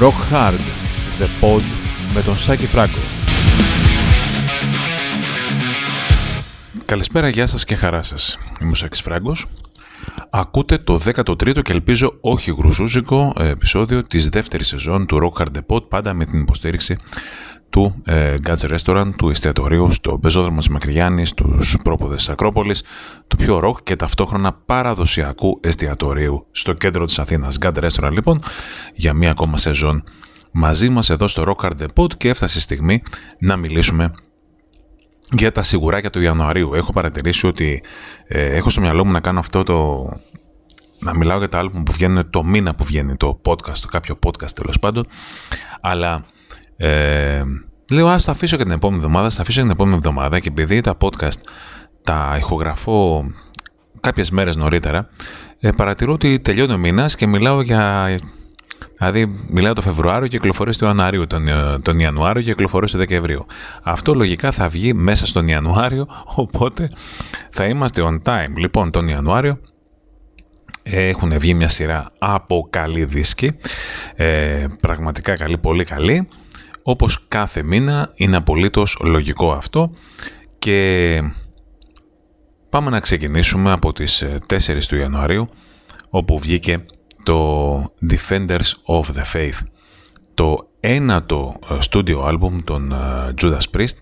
Rock Hard, The Pod με τον Σάκη Φράγκο. Καλησπέρα, γεια σας και χαρά σας. Είμαι ο Σάκης Φράγκος. Ακούτε το 13ο και ελπίζω όχι γρουσούζικο επεισόδιο της δεύτερης σεζόν του Rock Hard The Pod, πάντα με την υποστήριξη του ε, Guts Restaurant, του εστιατορίου, στο πεζόδρομο της Μακριγιάννης, στους πρόποδες της Ακρόπολης, του πιο ροκ και ταυτόχρονα παραδοσιακού εστιατορίου στο κέντρο της Αθήνας. Guts Restaurant λοιπόν, για μία ακόμα σεζόν μαζί μας εδώ στο Rock Hard The Pod και έφτασε η στιγμή να μιλήσουμε για τα σιγουράκια του Ιανουαρίου. Έχω παρατηρήσει ότι ε, έχω στο μυαλό μου να κάνω αυτό το... να μιλάω για τα άλμπουμ που βγαίνουν το μήνα που βγαίνει το podcast, το κάποιο podcast τέλος πάντων, αλλά ε, λέω ας τα αφήσω και την επόμενη εβδομάδα, θα αφήσω και την επόμενη εβδομάδα και επειδή τα podcast τα ηχογραφώ κάποιες μέρες νωρίτερα, ε, παρατηρώ ότι τελειώνει ο μήνας και μιλάω για Δηλαδή, μιλάω το Φεβρουάριο και κυκλοφορεί στο Ιανουάριο, τον, ε, τον Ιανουάριο και κυκλοφορεί στο Δεκεμβρίου. Αυτό λογικά θα βγει μέσα στον Ιανουάριο, οπότε θα είμαστε on time. Λοιπόν, τον Ιανουάριο έχουν βγει μια σειρά από καλή δίσκη, ε, πραγματικά καλή, πολύ καλή. Όπως κάθε μήνα είναι απολύτως λογικό αυτό. Και πάμε να ξεκινήσουμε από τις 4 ε, του Ιανουαρίου όπου βγήκε το Defenders of the Faith, το ένατο στούντιο άλμπουμ των ε, Judas Priest,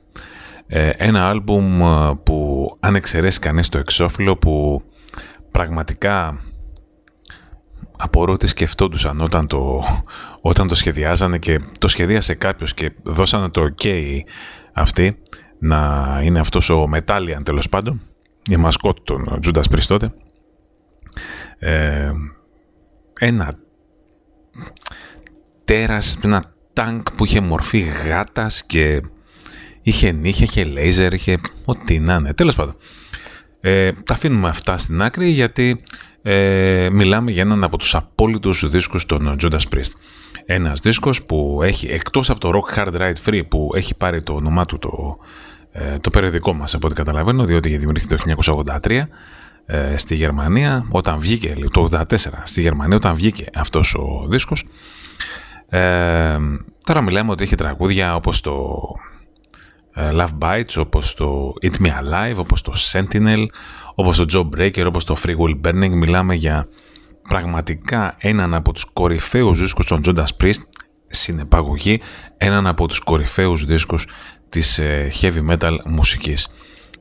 ε, ένα άλμπουμ ε, που αν εξαιρέσει κανείς το εξώφυλλο που πραγματικά απορώ τι σκεφτόντουσαν όταν το, όταν το σχεδιάζανε και το σχεδίασε κάποιος και δώσανε το ok αυτή να είναι αυτός ο Metallian τέλος πάντων η μασκότ των Judas Priest τότε ένα τέρας, ένα τάγκ που είχε μορφή γάτας και είχε νύχια, είχε λέιζερ, είχε ό,τι να είναι. Τέλος πάντων. Ε, τα αφήνουμε αυτά στην άκρη γιατί ε, μιλάμε για έναν από τους απόλυτους δίσκους των Judas Priest. Ένας δίσκος που έχει, εκτός από το Rock Hard Ride Free που έχει πάρει το όνομά του το, ε, το περιοδικό μας από ό,τι καταλαβαίνω διότι είχε δημιουργηθεί το 1983 ε, στη Γερμανία όταν βγήκε, το 84 στη Γερμανία όταν βγήκε αυτός ο δίσκος. Ε, τώρα μιλάμε ότι έχει τραγούδια όπως το ε, Love Bites, όπως το Eat Me Alive, όπως το Sentinel, όπως το Joe Breaker, όπως το Free Will Burning. Μιλάμε για πραγματικά έναν από τους κορυφαίους δίσκους των Judas Priest, συνεπαγωγή, έναν από τους κορυφαίους δίσκους της ε, heavy metal μουσικής.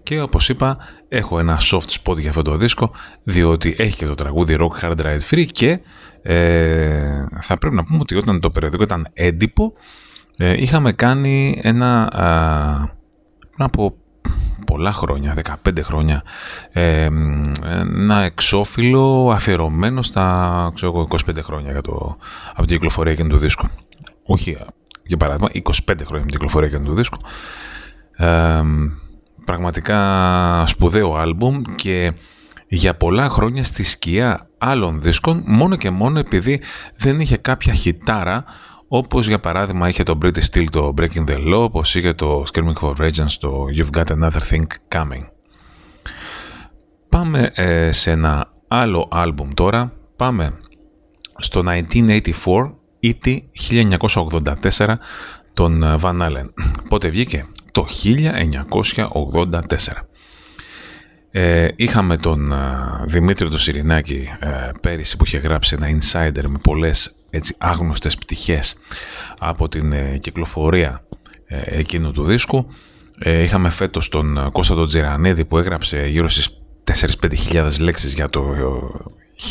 Και όπως είπα, έχω ένα soft spot για αυτό το δίσκο, διότι έχει και το τραγούδι Rock Hard Ride Free και ε, θα πρέπει να πούμε ότι όταν το περιοδικό ήταν έντυπο, ε, είχαμε κάνει ένα, πριν από πολλά χρόνια, 15 χρόνια, ε, ένα εξώφυλλο αφιερωμένο στα ξέρω, 25 χρόνια για το, από την κυκλοφορία και του δίσκου. Όχι, για παράδειγμα, 25 χρόνια από την κυκλοφορία και του δίσκου. Ε, πραγματικά σπουδαίο άλμπουμ και για πολλά χρόνια στη σκιά άλλων δίσκων μόνο και μόνο επειδή δεν είχε κάποια χιτάρα όπως για παράδειγμα είχε το British Steel το Breaking the Law όπως είχε το Screaming for Vengeance το You've Got Another Thing Coming. Πάμε ε, σε ένα άλλο άλμπουμ τώρα. Πάμε στο 1984 E.T. 1984 τον Van Allen. Πότε βγήκε; το 1984. Ε, είχαμε τον ε, Δημήτρη το Σιρινάκη ε, πέρυσι που είχε γράψει ένα insider με πολλές έτσι, άγνωστες πτυχές από την ε, κυκλοφορία εκείνου του δίσκου. είχαμε φέτος τον Κώστα τον Τζιρανίδη που έγραψε γύρω στις 4-5 χιλιάδες λέξεις για το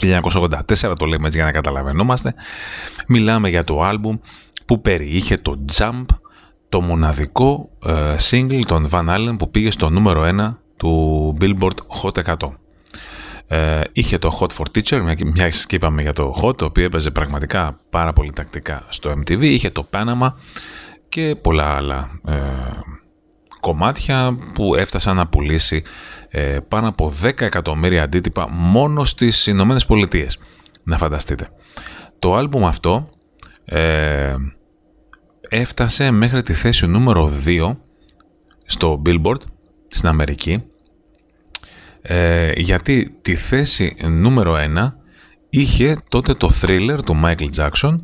1984 το λέμε έτσι για να καταλαβαίνόμαστε. Μιλάμε για το άλμπουμ που περιείχε το Jump το μοναδικό ε, single των Van Allen που πήγε στο νούμερο 1 του Billboard Hot 100. Ε, είχε το Hot for Teacher, μια, μια και είπαμε για το Hot, το οποίο έπαιζε πραγματικά πάρα πολύ τακτικά στο MTV. Είχε το Panama και πολλά άλλα ε, κομμάτια που έφτασαν να πουλήσει ε, πάνω από 10 εκατομμύρια αντίτυπα μόνο στις Ηνωμένες Πολιτείες. Να φανταστείτε. Το άλμπουμ αυτό ε, έφτασε μέχρι τη θέση νούμερο 2 στο Billboard στην Αμερική ε, γιατί τη θέση νούμερο 1 είχε τότε το thriller του Michael Jackson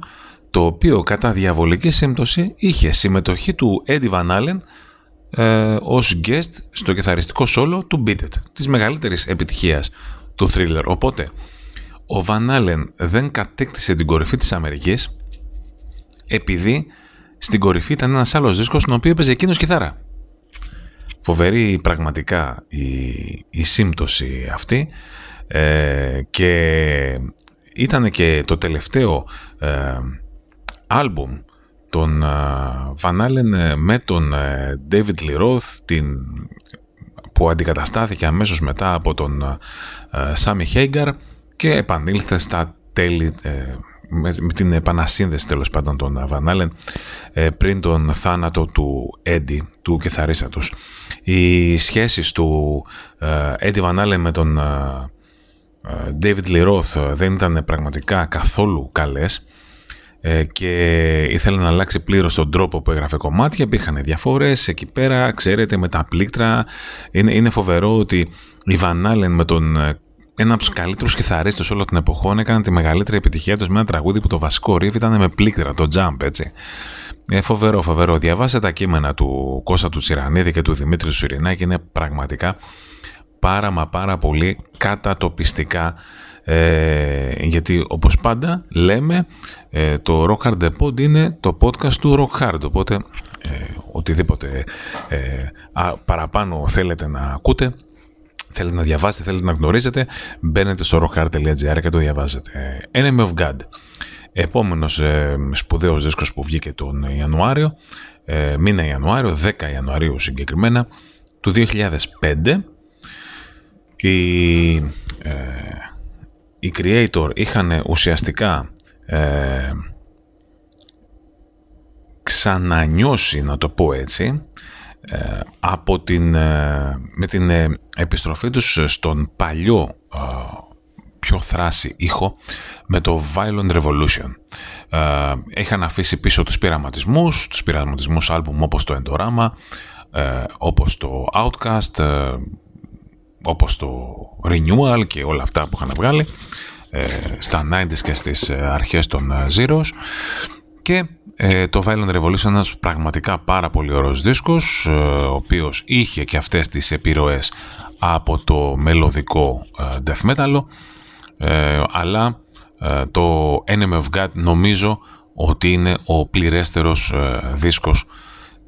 το οποίο κατά διαβολική σύμπτωση είχε συμμετοχή του Eddie Van Allen ε, ως guest στο κιθαριστικό solo του Beat It, της μεγαλύτερης επιτυχίας του thriller. Οπότε, ο Van Allen δεν κατέκτησε την κορυφή της Αμερικής επειδή στην κορυφή ήταν ένας άλλος δίσκος στον οποίο έπαιζε εκείνος κιθάρα. Φοβερή πραγματικά η, η σύμπτωση αυτή. Ε, και ήταν και το τελευταίο ε, άλμπουμ τον Van Allen με τον ε, David Lee Roth την, που αντικαταστάθηκε αμέσως μετά από τον ε, Sammy Hagar και επανήλθε στα τέλη ε, με, την επανασύνδεση τέλος πάντων των Van Allen πριν τον θάνατο του Eddie, του κεθαρίστα τους. Οι σχέσεις του Eddie Van Allen με τον David Lee Roth δεν ήταν πραγματικά καθόλου καλές ε, και ήθελε να αλλάξει πλήρως τον τρόπο που έγραφε κομμάτια. Υπήρχαν διαφορές εκεί πέρα, ξέρετε, με τα πλήκτρα. Είναι, είναι φοβερό ότι η Van με τον ε, ένα από τους καλύτερους κιθαρίστες όλων των εποχών έκανε τη μεγαλύτερη επιτυχία τους με ένα τραγούδι που το βασικό ρίφ ήταν με πλήκτρα, το jump, έτσι. Ε, φοβερό, φοβερό. Διαβάστε τα κείμενα του Κώστα του Τσιρανίδη και του Δημήτρη του Σουρινάκη. Είναι πραγματικά πάρα μα πάρα πολύ κατατοπιστικά ε, γιατί όπως πάντα λέμε ε, το Rock Hard The Pod είναι το podcast του Rock Hard οπότε ε, οτιδήποτε ε, παραπάνω θέλετε να ακούτε θέλετε να διαβάσετε, θέλετε να γνωρίζετε μπαίνετε στο rockhard.gr και το διαβάζετε. Enemy of God. Επόμενος ε, σπουδαίος δίσκος που βγήκε τον Ιανουάριο ε, μήνα Ιανουάριο, 10 Ιανουαρίου συγκεκριμένα του 2005 η ε, οι creator είχαν ουσιαστικά ε, ξανανιώσει, να το πω έτσι, ε, από την, ε, με την ε, επιστροφή τους στον παλιό πιο θράση ήχο με το Violent Revolution. είχαν αφήσει πίσω τους πειραματισμούς, τους πειραματισμούς άλμπουμ όπως το Endorama, όπως το Outcast, όπως το Renewal και όλα αυτά που είχαν βγάλει ε, στα 90s και στις ε, αρχές των ε, Zeros και το Violent Revolution ένας πραγματικά πάρα πολύ ωραίος δίσκος ο οποίος είχε και αυτές τις επιρροές από το μελωδικό death metal αλλά το Enemy of God νομίζω ότι είναι ο πληρέστερος δίσκος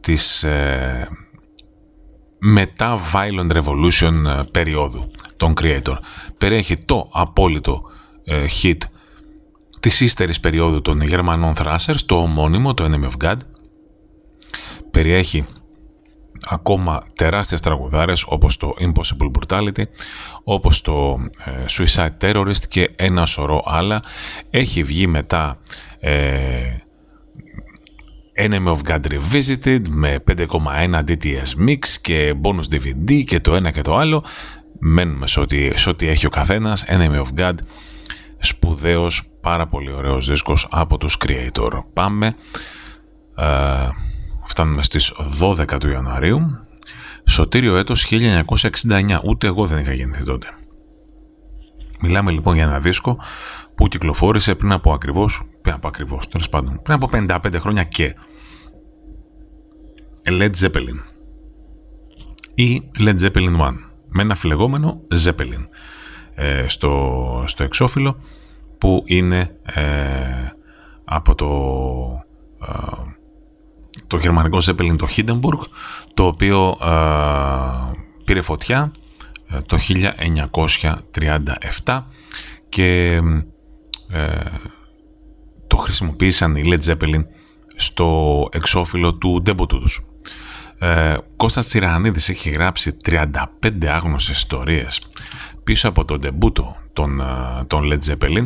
της μετά Violent Revolution ε, περίοδου των Creator. Περιέχει το απόλυτο ε, hit της ύστερης περίοδου των Γερμανών Thrashers, το ομώνυμο, το Enemy of God. Περιέχει ακόμα τεράστιες τραγουδάρες όπως το Impossible Brutality, όπως το ε, Suicide Terrorist και ένα σωρό άλλα. Έχει βγει μετά Enemy of God Revisited με 5,1 DTS Mix και bonus DVD και το ένα και το άλλο. Μένουμε σε ό,τι, σε ό,τι έχει ο καθένας. Enemy of God, σπουδαίος, πάρα πολύ ωραίος δίσκος από τους Creator. Πάμε, ε, φτάνουμε στις 12 του Ιανουαρίου. Σωτήριο έτος 1969, ούτε εγώ δεν είχα γεννηθεί τότε. Μιλάμε λοιπόν για ένα δίσκο που κυκλοφόρησε πριν από ακριβώς, πριν από ακριβώς, τέλος πάντων, πριν από 55 χρόνια και Led Zeppelin ή Led Zeppelin 1 με ένα φλεγόμενο Zeppelin ε, στο, στο εξώφυλλο που είναι ε, από το, ε, το γερμανικό Zeppelin το Hindenburg το οποίο πήρε φωτιά το 1937 και το χρησιμοποίησαν οι Led Zeppelin στο εξώφυλλο του ντέμποτου τους. Ε, Κώστας Τσιρανίδης έχει γράψει 35 άγνωσες ιστορίες πίσω από τον ντεμπούτο των, ε, των Led Zeppelin.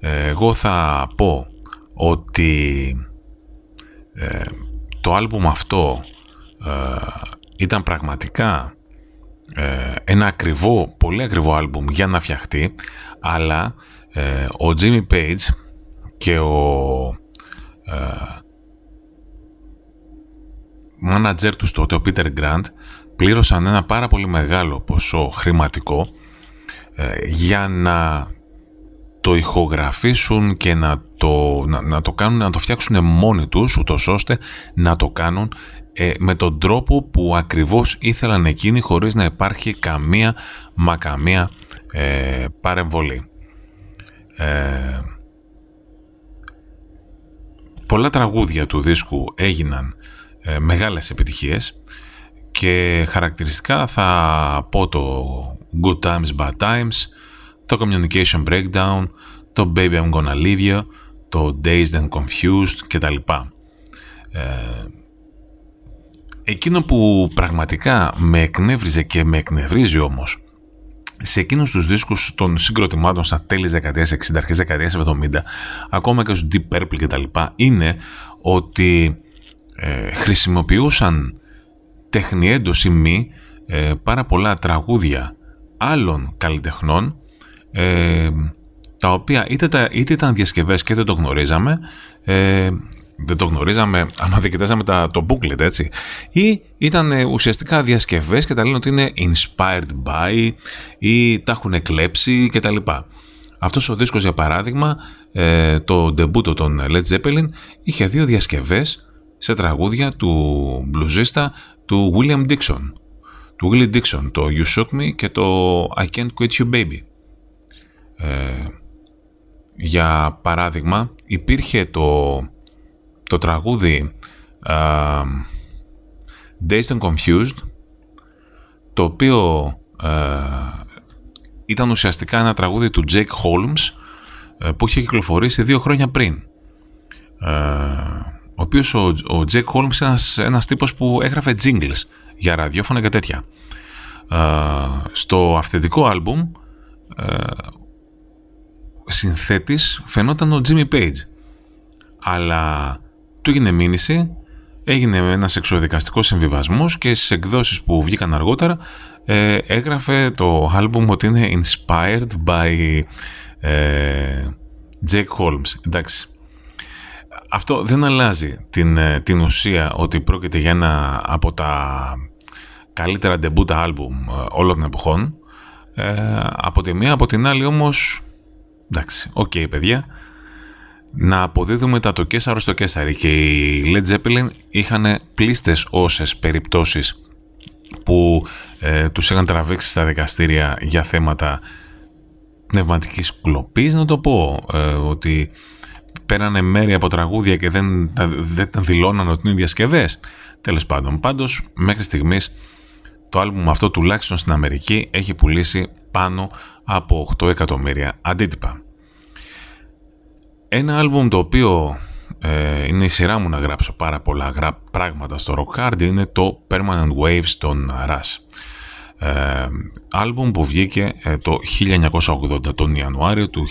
Ε, εγώ θα πω ότι ε, το άλμπουμ αυτό ήταν πραγματικά ένα ακριβό, πολύ ακριβό άλμπουμ για να φτιαχτεί, αλλά ο Jimmy Page και ο μάνατζερ τους τότε, ο Peter Grant, πλήρωσαν ένα πάρα πολύ μεγάλο ποσό χρηματικό ε, για να το ηχογραφήσουν και να το, να, το κάνουν, να το φτιάξουν μόνοι τους, ούτως ώστε να το κάνουν ε, με τον τρόπο που ακριβώς ήθελαν εκείνοι χωρίς να υπάρχει καμία μα καμία ε, παρεμβολή. Ε, πολλά τραγούδια του δίσκου έγιναν ε, μεγάλες επιτυχίες και χαρακτηριστικά θα πω το Good Times Bad Times, το Communication Breakdown, το Baby I'm Gonna Leave You, το Dazed and Confused κτλ. Ε, εκείνο που πραγματικά με εκνεύριζε και με εκνευρίζει όμως σε εκείνους τους δίσκους των συγκροτημάτων στα τέλη δεκαετίας 60, αρχές δεκαετίας 70, ακόμα και στους Deep Purple κτλ. είναι ότι ε, χρησιμοποιούσαν τεχνιέντος ή μη ε, πάρα πολλά τραγούδια άλλων καλλιτεχνών ε, τα οποία είτε, τα, είτε ήταν διασκευές και δεν το γνωρίζαμε ε, δεν το γνωρίζαμε άμα δεν κοιτάζαμε τα, το booklet έτσι ή ήταν ουσιαστικά διασκευές και τα λένε ότι είναι inspired by ή τα έχουν κλέψει και τα λοιπά. Αυτός ο δίσκος για παράδειγμα το ντεμπούτο των Led Zeppelin είχε δύο διασκευές σε τραγούδια του μπλουζίστα του William Dixon. Του Willie Dixon, το You Shook Me και το I Can't Quit You Baby. Ε, για παράδειγμα, υπήρχε το, το τραγούδι uh, Dazed and Confused, το οποίο uh, ήταν ουσιαστικά ένα τραγούδι του Jake Holmes που είχε κυκλοφορήσει δύο χρόνια πριν ο οποίος ο, ο Jack Holmes είναι ένας, ένας τύπος που έγραφε jingles για ραδιόφωνα και τέτοια. Ε, στο αυθεντικό άλμπουμ ε, συνθέτης φαινόταν ο Jimmy Page. Αλλά του έγινε μήνυση, έγινε ένας εξοδικαστικός συμβιβασμός και στις εκδόσεις που βγήκαν αργότερα ε, έγραφε το άλμπουμ ότι είναι inspired by ε, Jake Holmes. Εντάξει, αυτό δεν αλλάζει την, ε, την ουσία ότι πρόκειται για ένα από τα καλύτερα ντεμπούτα άλμπουμ ε, όλων των εποχών. Ε, από τη μία, από την άλλη όμως, εντάξει, OK okay, παιδιά, να αποδίδουμε τα του Καίσαρος τω Καίσαρι και οι Led Zeppelin είχαν πλείστες όσες περιπτώσεις που ε, τους είχαν τραβήξει στα δικαστήρια για θέματα πνευματικής κλοπής, να το πω, ότι πέρανε μέρη από τραγούδια και δεν, δεν δηλώναν ότι είναι διασκευές. Τέλος πάντων, πάντως μέχρι στιγμής το άλμπουμ αυτό τουλάχιστον στην Αμερική έχει πουλήσει πάνω από 8 εκατομμύρια αντίτυπα. Ένα άλμπουμ το οποίο ε, είναι η σειρά μου να γράψω πάρα πολλά πράγματα στο Rock Hard είναι το Permanent Waves των Rush ε, άλμπουμ που βγήκε ε, το 1980, τον Ιανουάριο του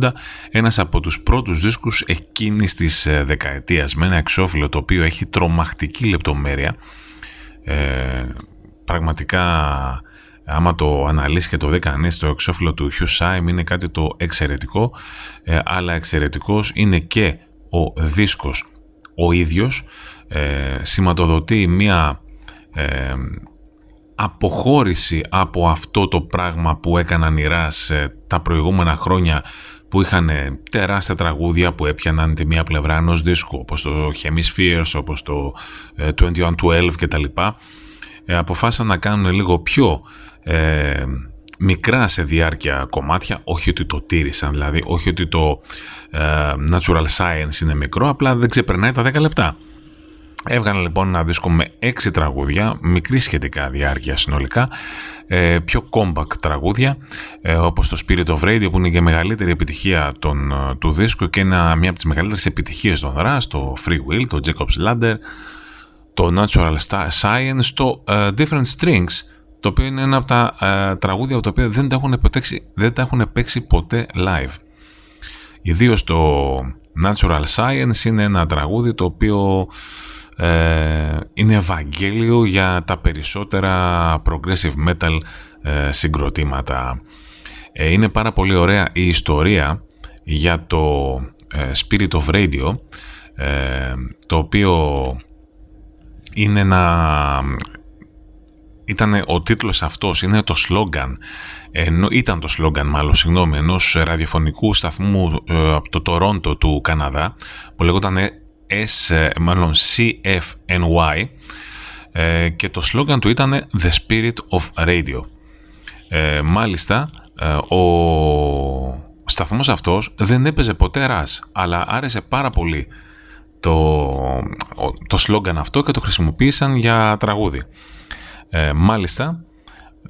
1980, ένας από τους πρώτους δίσκους εκείνης της ε, δεκαετίας με ένα εξώφυλλο το οποίο έχει τρομακτική λεπτομέρεια ε, πραγματικά άμα το αναλύσει και το δει κανείς το εξώφυλλο του Hugh Syme είναι κάτι το εξαιρετικό ε, αλλά εξαιρετικός είναι και ο δίσκος ο ίδιος ε, σηματοδοτεί μια αποχώρηση από αυτό το πράγμα που έκαναν οι Ρας τα προηγούμενα χρόνια που είχαν τεράστια τραγούδια που έπιαναν τη μία πλευρά ενός δίσκου όπως το Hemispheres, όπως το 2112 ε, κτλ. Ε, αποφάσισαν να κάνουν λίγο πιο ε, μικρά σε διάρκεια κομμάτια, όχι ότι το τήρησαν δηλαδή, όχι ότι το ε, Natural Science είναι μικρό, απλά δεν ξεπερνάει τα 10 λεπτά. Έβγαλε λοιπόν ένα δίσκο με έξι τραγούδια, μικρή σχετικά διάρκεια συνολικά, ε, πιο compact τραγούδια, ε, όπως το Spirit of Radio που είναι και μεγαλύτερη επιτυχία των, ε, του δίσκου και ένα, μια από τις μεγαλύτερες επιτυχίες των Rush, το Free Will, το Jacob's Ladder, το Natural Science, το Different Strings, το οποίο είναι ένα από τα τραγούδια τα οποία δεν τα έχουν, δεν τα έχουν παίξει ποτέ live. Ιδίως το Natural Science είναι ένα τραγούδι το οποίο ε, είναι Ευαγγέλιο για τα περισσότερα progressive metal ε, συγκροτήματα. Ε, είναι πάρα πολύ ωραία η ιστορία για το Spirit of Radio το οποίο είναι ένα ήταν ο τίτλος αυτός, είναι το σλόγκαν, ενώ, ήταν το σλόγκαν μάλλον, συγγνώμη, ενός ραδιοφωνικού σταθμού ε, από το Τορόντο του Καναδά, που λέγονταν S, ε, μάλλον CFNY, ε, και το σλόγκαν του ήταν The Spirit of Radio. Ε, μάλιστα, ο σταθμός αυτός δεν έπαιζε ποτέ Rush, αλλά άρεσε πάρα πολύ το, το σλόγκαν αυτό και το χρησιμοποίησαν για τραγούδι. Ε, μάλιστα,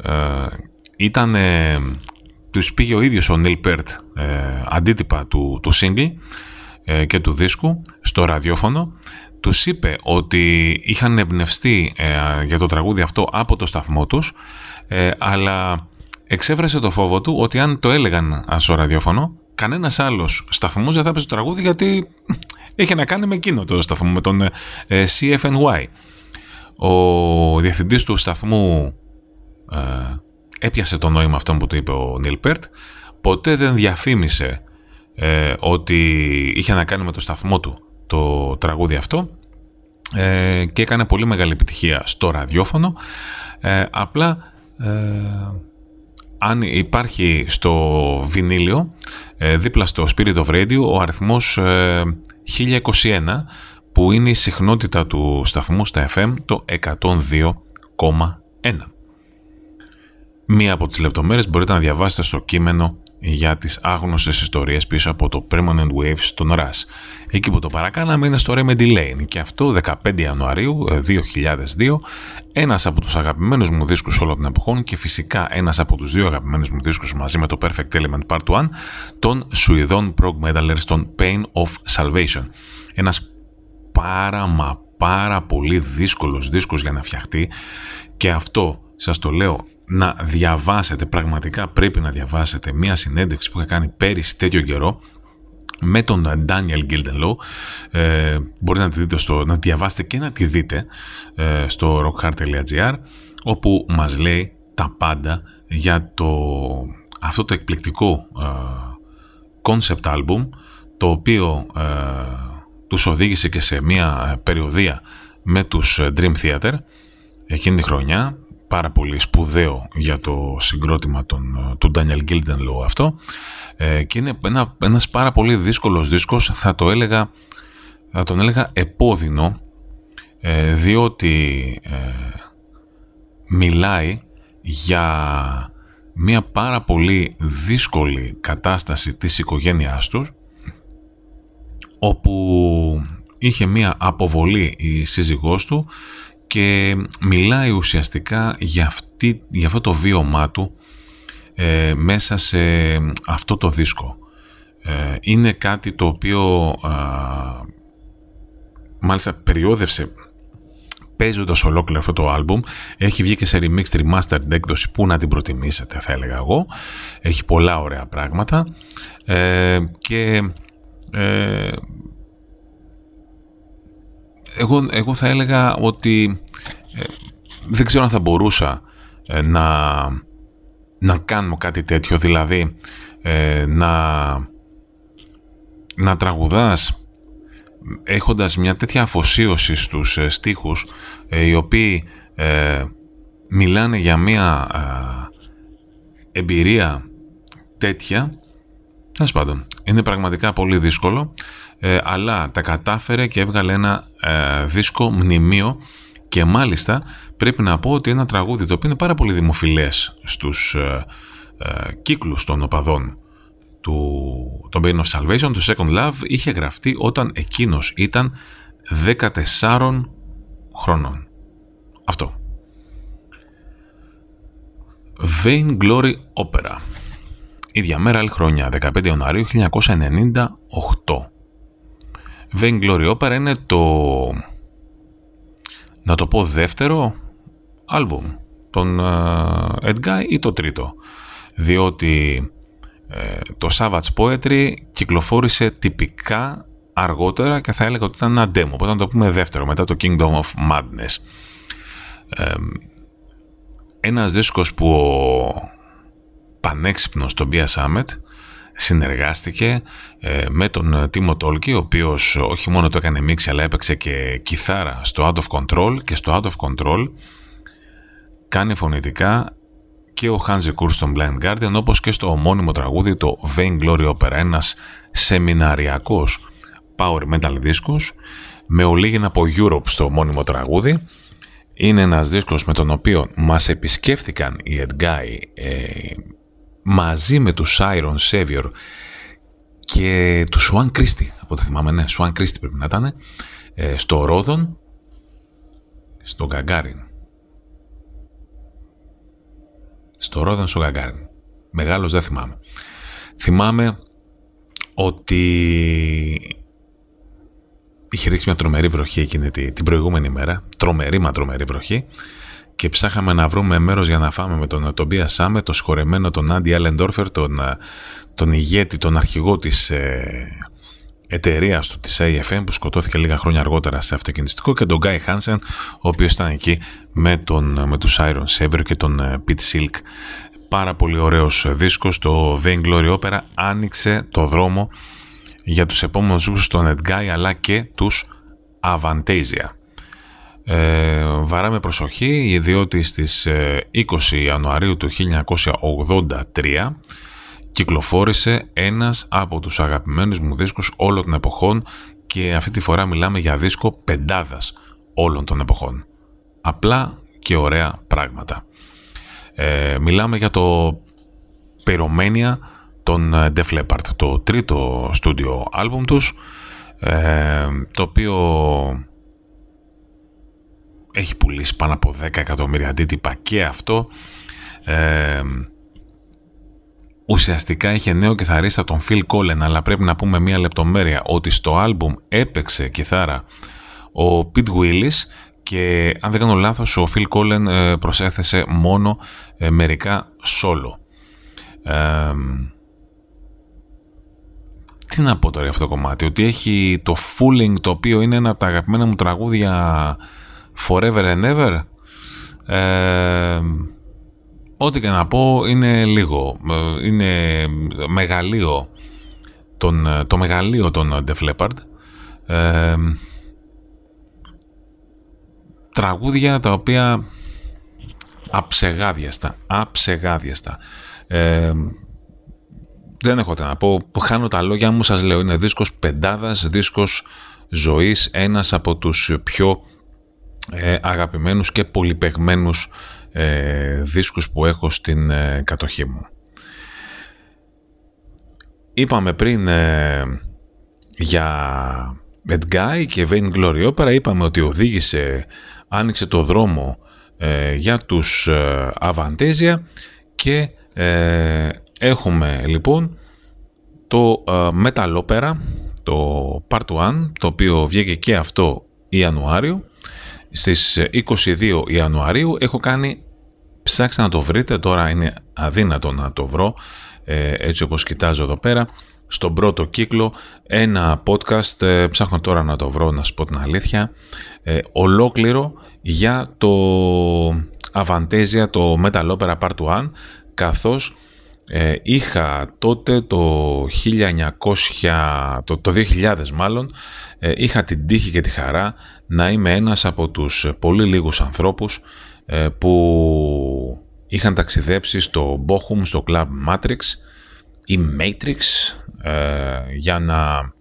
ε, ήταν, ε, τους πήγε ο ίδιος ο Neil Peart ε, αντίτυπα του, του single ε, και του δίσκου στο ραδιόφωνο. Τους είπε ότι είχαν εμπνευστεί για το τραγούδι αυτό από το σταθμό τους, αλλά εξέφρασε το φόβο του ότι αν το έλεγαν στο ραδιόφωνο, κανένας άλλος σταθμός δεν θα έπαιζε το τραγούδι γιατί έχει να κάνει με εκείνο το σταθμό, με τον CFNY. Ο διευθυντής του σταθμού ε, έπιασε το νόημα αυτό που του είπε ο Νίλ Πέρτ. Ποτέ δεν διαφήμισε ε, ότι είχε να κάνει με το σταθμό του το τραγούδι αυτό ε, και έκανε πολύ μεγάλη επιτυχία στο ραδιόφωνο. Ε, απλά αν υπάρχει στο βινίλιο δίπλα στο Spirit of Radio ο αριθμός 1021 που είναι η συχνότητα του σταθμού στα FM το 102,1. Μία από τις λεπτομέρειες μπορείτε να διαβάσετε στο κείμενο για τις άγνωστες ιστορίες πίσω από το Permanent Waves στον RAS. Εκεί που το παρακάναμε είναι στο Remedy Lane και αυτό 15 Ιανουαρίου 2002 ε, ένας από τους αγαπημένους μου δίσκους όλων των εποχών και φυσικά ένας από τους δύο αγαπημένους μου δίσκους μαζί με το Perfect Element Part 1 των Σουηδών Prog Medalers των Pain of Salvation. Ένας πάρα μα πάρα πολύ δύσκολος δίσκος για να φτιαχτεί. Και αυτό σας το λέω να διαβάσετε, πραγματικά πρέπει να διαβάσετε μία συνέντευξη που είχα κάνει πέρυσι τέτοιο καιρό με τον Daniel Gildenlow. Ε, μπορείτε να τη δείτε στο, να διαβάσετε και να τη δείτε ε, στο rockhard.gr όπου μας λέει τα πάντα για το, αυτό το εκπληκτικό ε, concept album το οποίο ε, τους οδήγησε και σε μια ε, περιοδία με τους ε, Dream Theater. Εκείνη τη χρονιά, πάρα πολύ σπουδαίο για το συγκρότημα των, ε, του Daniel Gildenlow αυτό. Και είναι ένα, ένας πάρα πολύ δύσκολος δίσκος, θα το έλεγα θα τον έλεγα επώδυνο διότι μιλάει για μια πάρα πολύ δύσκολη κατάσταση της οικογένειάς τους όπου είχε μία αποβολή η σύζυγός του και μιλάει ουσιαστικά για, αυτή, για αυτό το βίωμά του ε, μέσα σε αυτό το δίσκο. Ε, είναι κάτι το οποίο μάλιστα περιόδευσε παίζοντας ολόκληρο αυτό το άλμπουμ. Έχει βγει και σε remixed remastered έκδοση που να την προτιμήσετε θα έλεγα εγώ. Έχει πολλά ωραία πράγματα ε, και ε, εγώ, εγώ θα έλεγα ότι ε, δεν ξέρω αν θα μπορούσα ε, να, να κάνω κάτι τέτοιο, δηλαδή να, να τραγουδάς έχοντας μια τέτοια αφοσίωση στους στίχους οι οποίοι μιλάνε για μια εμπειρία τέτοια Τέλος πάντων, είναι πραγματικά πολύ δύσκολο, ε, αλλά τα κατάφερε και έβγαλε ένα ε, δίσκο μνημείο και μάλιστα πρέπει να πω ότι ένα τραγούδι το οποίο είναι πάρα πολύ δημοφιλές στους ε, ε κύκλους των οπαδών του το Pain of Salvation, το Second Love, είχε γραφτεί όταν εκείνος ήταν 14 χρονών. Αυτό. Vain Glory Opera ίδια μέρα, άλλη χρονιά, 15 Ιανουαρίου 1998. Vain Glory Opera είναι το, να το πω δεύτερο άλμπουμ των uh, Guy ή το τρίτο. Διότι ε, το Savage Poetry κυκλοφόρησε τυπικά αργότερα και θα έλεγα ότι ήταν ένα demo. Οπότε να το πούμε δεύτερο, μετά το Kingdom of Madness. Ε, ένας δίσκος που πανέξυπνος τον Bia Summit συνεργάστηκε ε, με τον Τίμο Τόλκι ο οποίος όχι μόνο το έκανε μίξη αλλά έπαιξε και κιθάρα στο Out of Control και στο Out of Control κάνει φωνητικά και ο Hans Kurs στον Blind Guardian όπως και στο ομώνυμο τραγούδι το Vain Glory Opera, ένας σεμιναριακός power metal δίσκος με ολίγηνα από Europe στο ομώνυμο τραγούδι. Είναι ένας δίσκος με τον οποίο μας επισκέφθηκαν οι Edguy ε, μαζί με τους Iron Savior και τους Swan Christie, από το θυμάμαι, ναι, Swan Christie πρέπει να ήταν, ε, στο Ρόδον, στο Γκαγκάριν. Στο Ρόδον, στο Γκαγκάριν. Μεγάλος δεν θυμάμαι. Θυμάμαι ότι είχε ρίξει μια τρομερή βροχή εκείνη την προηγούμενη μέρα, τρομερή μα τρομερή βροχή και ψάχαμε να βρούμε μέρος για να φάμε με τον Τομπία Σάμε, το σχορεμένο τον Άντι Αλεντόρφερ, τον, τον ηγέτη, τον αρχηγό της ε, εταιρείας του, της AFM που σκοτώθηκε λίγα χρόνια αργότερα σε αυτοκινηστικό και τον Γκάι Χάνσεν, ο οποίος ήταν εκεί με, τον, με τους Iron Saber και τον ε, Pete Silk. Πάρα πολύ ωραίος δίσκος, το Vain Glory Opera άνοιξε το δρόμο για τους επόμενους δίσκους των Edguy αλλά και τους Avantasia. Ε, βαράμε προσοχή διότι στις 20 ε, Ιανουαρίου του 1983 κυκλοφόρησε ένας από τους αγαπημένους μου δίσκους όλων των εποχών και αυτή τη φορά μιλάμε για δίσκο πεντάδας όλων των εποχών. Απλά και ωραία πράγματα. Ε, μιλάμε για το Pyromania των ε, Def Leppard, το τρίτο στούντιο άλμπουμ τους, ε, το οποίο έχει πουλήσει πάνω από 10 εκατομμύρια αντίτυπα και αυτό. Ε, ουσιαστικά είχε νέο κιθαρίστα τον Phil Collen, αλλά πρέπει να πούμε μία λεπτομέρεια ότι στο άλμπουμ έπαιξε κιθάρα ο Pete Willis και αν δεν κάνω λάθος ο Phil Collen ε, προσέθεσε μόνο ε, μερικά solo. Ε, τι να πω τώρα για αυτό το κομμάτι, ότι έχει το Fooling το οποίο είναι ένα από τα αγαπημένα μου τραγούδια Forever and Ever. Ε, ό,τι και να πω είναι λίγο. Είναι μεγαλείο τον, το μεγαλείο των Def Leppard. Ε, τραγούδια τα οποία αψεγάδιαστα, αψεγάδιαστα. Ε, δεν έχω τι να πω, χάνω τα λόγια μου, σας λέω, είναι δίσκος πεντάδας, δίσκος ζωής, ένας από τους πιο ε, αγαπημένους και πολυπεγμένους ε, δίσκους που έχω στην ε, κατοχή μου. Είπαμε πριν ε, για Guy και Vain Glory Opera, είπαμε ότι οδήγησε, άνοιξε το δρόμο ε, για τους Avantasia και έχουμε λοιπόν το Metal Opera, το Part 1, το οποίο βγήκε και αυτό Ιανουάριο στις 22 Ιανουαρίου έχω κάνει ψάξτε να το βρείτε τώρα είναι αδύνατο να το βρω ε, έτσι όπως κοιτάζω εδώ πέρα στον πρώτο κύκλο ένα podcast ε, ψάχνω τώρα να το βρω να σου πω την αλήθεια ε, ολόκληρο για το Avantasia το Metal Opera Part 1 καθώς ε, είχα τότε το 1900, το, το 2000 μάλλον, ε, είχα την τύχη και τη χαρά να είμαι ένας από τους πολύ λίγους ανθρώπους ε, που είχαν ταξιδέψει στο Bochum, στο Club Matrix ή Matrix για να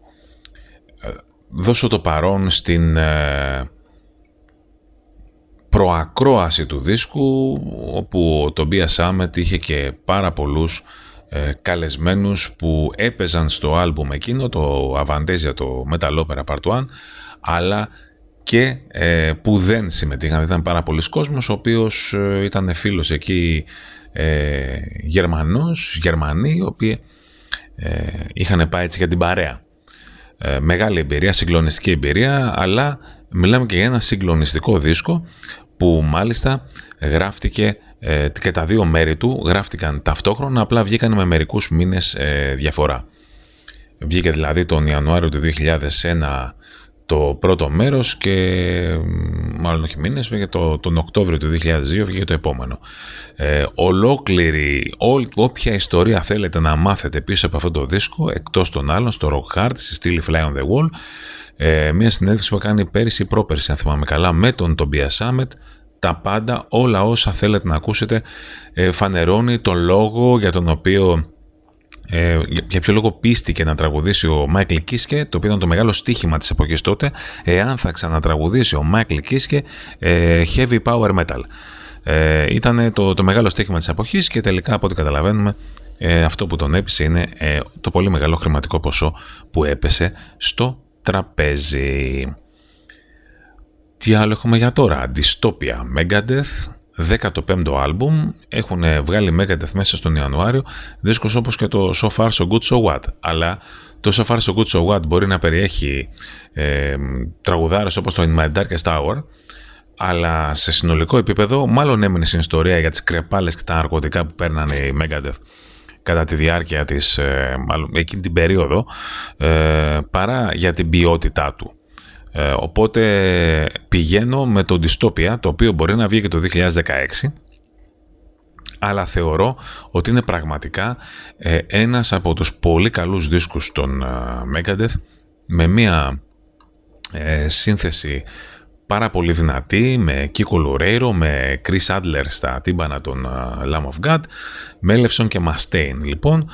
δώσω το παρόν στην προακρόαση του δίσκου όπου το Bia Summit είχε και πάρα πολλούς ε, καλεσμένους που έπαιζαν στο άλμπουμ εκείνο το Avantasia, το Metal Opera Part 1 αλλά και ε, που δεν συμμετείχαν. Ήταν πάρα πολλοί κόσμος ο οποίος ε, ήταν φίλος εκεί ε, Γερμανός, Γερμανοί οι οποίοι ε, είχαν πάει έτσι για την παρέα. μεγάλη εμπειρία, συγκλονιστική εμπειρία αλλά μιλάμε και για ένα συγκλονιστικό δίσκο που μάλιστα γράφτηκε ε, και τα δύο μέρη του γράφτηκαν ταυτόχρονα, απλά βγήκαν με μερικούς μήνες ε, διαφορά. Βγήκε δηλαδή τον Ιανουάριο του 2001 το πρώτο μέρος και μάλλον όχι μήνες, βγήκε το, τον Οκτώβριο του 2002 βγήκε το επόμενο. Ε, ολόκληρη, ό, όποια ιστορία θέλετε να μάθετε πίσω από αυτό το δίσκο, εκτός των άλλων, στο Rock Hard, στη στήλη Fly on the Wall, ε, μια συνέντευξη που κάνει πέρυσι ή πρόπερσι, αν θυμάμαι καλά, με τον Tobias Summit, τα πάντα, όλα όσα θέλετε να ακούσετε, ε, φανερώνει τον λόγο για τον οποίο ε, για ποιο λόγο πίστηκε να τραγουδήσει ο Μάικλ Κίσκε, το οποίο ήταν το μεγάλο στίχημα της εποχής τότε, εάν θα ξανατραγουδήσει ο Μάικλ Κίσκε ε, heavy power metal. Ε, ήταν το, το μεγάλο στίχημα της εποχής και τελικά από ό,τι καταλαβαίνουμε ε, αυτό που τον έπεισε είναι ε, το πολύ μεγάλο χρηματικό ποσό που έπεσε στο τραπέζι. Τι άλλο έχουμε για τώρα, Dystopia Megadeth, 15ο άλμπουμ, έχουν βγάλει Megadeth μέσα στον Ιανουάριο, δίσκος όπως και το So Far So Good So What, αλλά το So Far So Good So What μπορεί να περιέχει ε, τραγουδάρες όπως το In My Darkest Hour, αλλά σε συνολικό επίπεδο μάλλον έμεινε στην ιστορία για τις κρεπάλες και τα ναρκωτικά που παίρνανε οι Megadeth κατά τη διάρκεια της, ε, μάλλον, εκείνη την περίοδο, ε, παρά για την ποιότητά του. Ε, οπότε πηγαίνω με το Dystopia, το οποίο μπορεί να βγει και το 2016, αλλά θεωρώ ότι είναι πραγματικά ε, ένας από τους πολύ καλούς δίσκους των ε, Megadeth, με μία ε, σύνθεση πάρα πολύ δυνατή, με Κίκο Λουρέιρο, με Chris Adler στα τύμπανα των Lamb of God, Μέλευσον και Mustaine. Λοιπόν,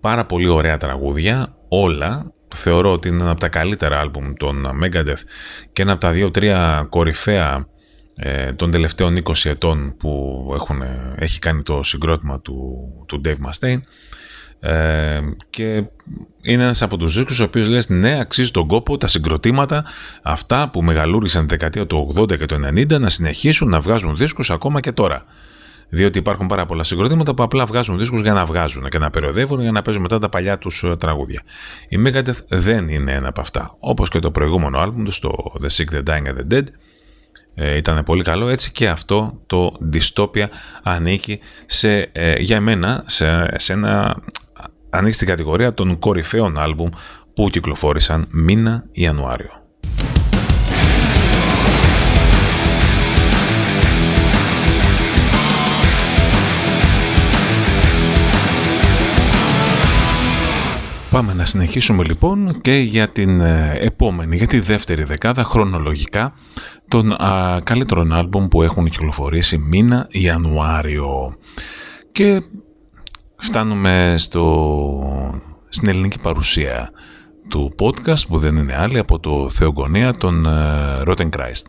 πάρα πολύ ωραία τραγούδια, όλα θεωρώ ότι είναι ένα από τα καλύτερα άλμπουμ των Megadeth και ένα από τα δύο-τρία κορυφαία ε, των τελευταίων 20 ετών που έχουν, έχει κάνει το συγκρότημα του, του Dave Mustaine ε, και είναι ένας από τους δίσκους ο οποίος λες ναι αξίζει τον κόπο τα συγκροτήματα αυτά που μεγαλούρισαν τη δεκαετία του 80 και του 90 να συνεχίσουν να βγάζουν δίσκους ακόμα και τώρα διότι υπάρχουν πάρα πολλά συγκροτήματα που απλά βγάζουν δίσκους για να βγάζουν και να περιοδεύουν για να παίζουν μετά τα παλιά τους ε, τραγούδια. Η Megadeth δεν είναι ένα από αυτά. Όπως και το προηγούμενο άλμπουμ τους, το The Sick, The Dying and The Dead, ε, ήταν πολύ καλό έτσι και αυτό το Dystopia ανήκει σε, ε, για μένα σε, σε ένα ανήκει στην κατηγορία των κορυφαίων άλμπουμ που κυκλοφόρησαν μήνα Ιανουάριο. Πάμε να συνεχίσουμε λοιπόν και για την ε, επόμενη, για τη δεύτερη δεκάδα χρονολογικά των α, καλύτερων άλμπομ που έχουν κυκλοφορήσει μήνα Ιανουάριο. Και φτάνουμε στο, στην ελληνική παρουσία του podcast που δεν είναι άλλη από το Θεογονία των uh, Rotten Christ.